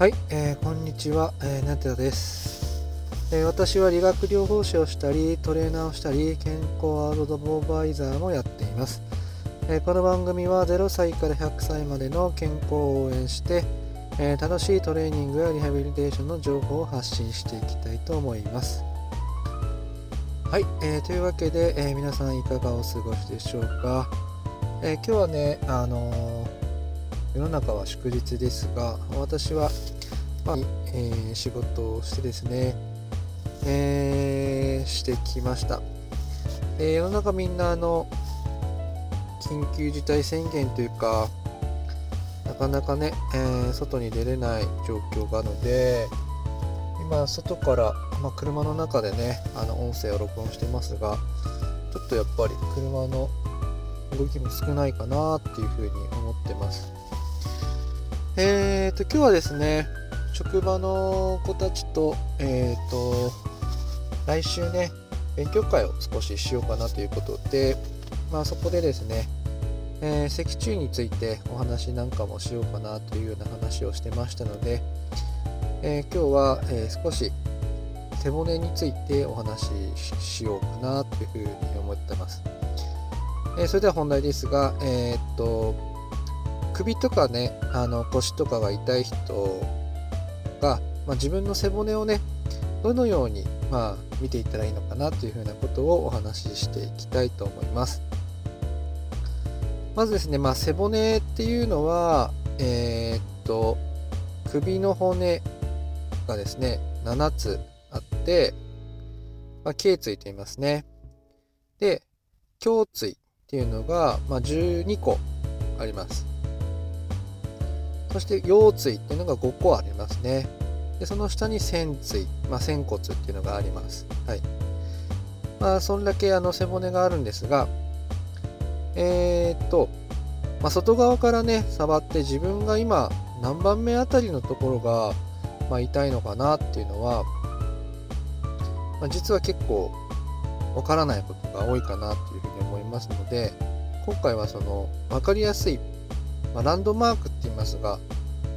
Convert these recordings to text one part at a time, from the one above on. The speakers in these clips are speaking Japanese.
はい、えー、こんにちは、えー、ナテです、えー、私は理学療法士をしたり、トレーナーをしたり、健康アドボバイザーもやっています。えー、この番組は0歳から100歳までの健康を応援して、えー、楽しいトレーニングやリハビリテーションの情報を発信していきたいと思います。はい、え、というわけで、え皆さんいかがお過ごしでしょうか。え今日はね、あの世の中は祝日ですが私は、まあえー、仕事をしてですね、えー、してきました、えー、世の中みんなあの緊急事態宣言というかなかなかね、えー、外に出れない状況があるので今外から、まあ、車の中でねあの音声を録音してますがちょっとやっぱり車の動きも少ないかなっていうふうに思ってます。えーと、今日はですね、職場の子たちと、えーと、来週ね、勉強会を少ししようかなということで、まあそこでですね、えー、脊柱についてお話なんかもしようかなというような話をしてましたので、えー、今日は、えー、少し背骨についてお話ししようかなというふうに思ってます。えそれでは本題ですが、えっと、首とかねあの腰とかが痛い人が、まあ、自分の背骨をねどのように、まあ、見ていったらいいのかなというふうなことをお話ししていきたいと思います。まずですね、まあ、背骨っていうのはえー、っと首の骨がですね7つあって、まあ、頸椎と言いますね。で胸椎っていうのが、まあ、12個あります。そして腰椎っていうのが5個ありますね。でその下に仙椎、まあ、仙骨っていうのがあります。はい。まあ、そんだけあの背骨があるんですが、えー、っと、まあ、外側からね、触って自分が今何番目あたりのところが、まあ、痛いのかなっていうのは、まあ、実は結構わからないことが多いかなというふうに思いますので、今回はその分かりやすいまあ、ランドマークっますが、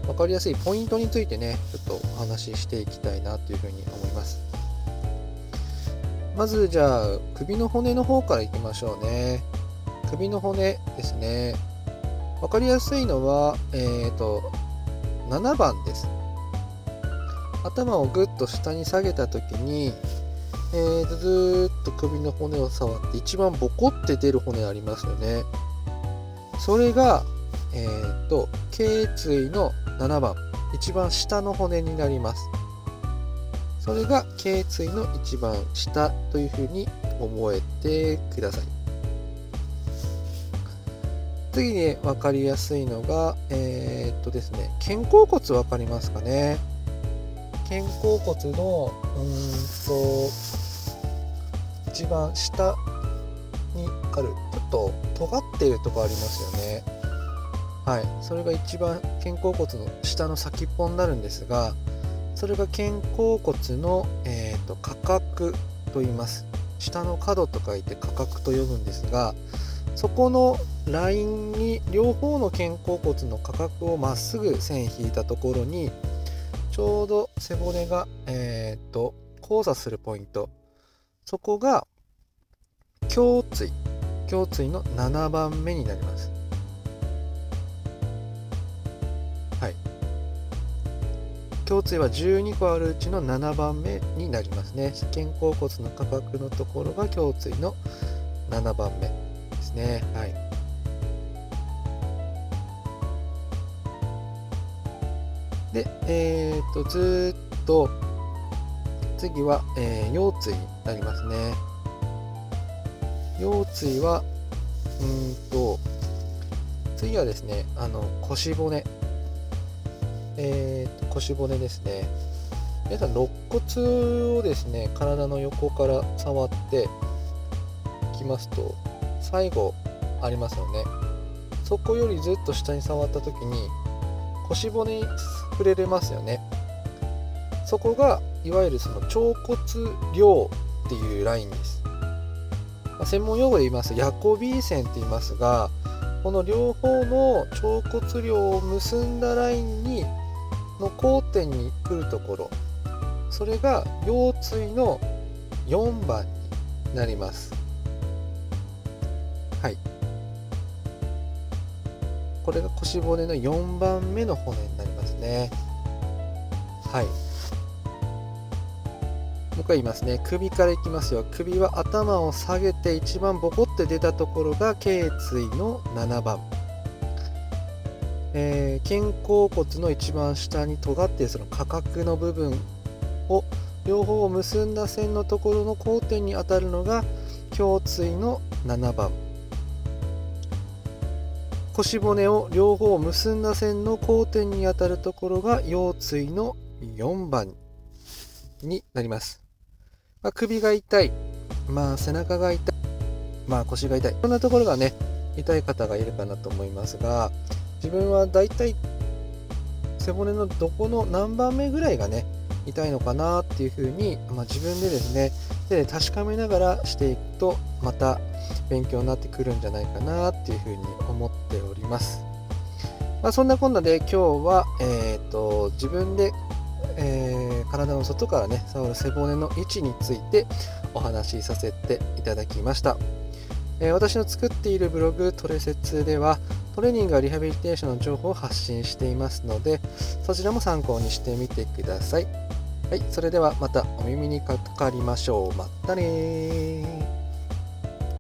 分かりやすいポイントについてね、ちょっとお話ししていきたいなというふうに思います。まずじゃあ、首の骨の方からいきましょうね。首の骨ですね。分かりやすいのは、えっ、ー、と、7番です。頭をぐっと下に下げた時に、えー、ずーっと首の骨を触って一番ボコって出る骨ありますよね。それがえー、っと、頸椎の7番、一番下の骨になります。それが頸椎の一番下というふうに覚えてください。次に分かりやすいのが、えー、っとですね、肩甲骨分かりますかね？肩甲骨の、うんと、一番下にある、ちょっと尖っているとこありますよね。はい、それが一番肩甲骨の下の先っぽになるんですがそれが肩甲骨の、えーと、価格と言います。下の角と書いて価格と呼ぶんですがそこのラインに両方の肩甲骨の価格をまっすぐ線引いたところにちょうど背骨が、えーと、交差するポイント。そこが胸椎。胸椎の7番目になります。胸椎は12個あるうちの7番目になりますね。肩甲骨の価格のところが胸椎の7番目ですね。はい。でえっ、とずっと次は、えー、腰椎になりますね。腰椎はうんと次はですねあの腰骨。えーと、腰骨ですね。皆さん肋骨をですね体の横から触っていきますと最後ありますよね。そこよりずっと下に触った時に腰骨に触れれますよね。そこがいわゆるその腸骨量っていうラインです、まあ、専門用語で言いますとヤコビー線って言いますがこの両方の腸骨量を結んだラインにの交点に来るところそれが腰椎の4番になります。はい。これが腰骨の4番目の骨になりますね。はい。もう一回言いますね。首からいきますよ。首は頭を下げて一番ボコって出たところが頸椎の7番。えー、肩甲骨の一番下に尖っているその価格の部分を両方を結んだ線のところの交点に当たるのが胸椎の7番。腰骨を両方結んだ線の交点に当たるところが腰椎の4番になります、まあ、首が痛い、まあ、背中が痛い、まあ、腰が痛い。こんなところがね痛い方がいるかなと思いますが自分はだいたい背骨のどこの何番目ぐらいがね痛いのかなっていうふうに、まあ、自分でですね手で確かめながらしていくとまた勉強になってくるんじゃないかなっていうふうに思っております。まあ、そんなこんなで今日は、えーと、自分で、えー、体の外からね触る背骨の位置についてお話しさせていただきました。え、私の作っているブログトレセツではトレーニングやリハビリテーションの情報を発信していますのでそちらも参考にしてみてください。はい、それではまたお耳にかかりましょう。またね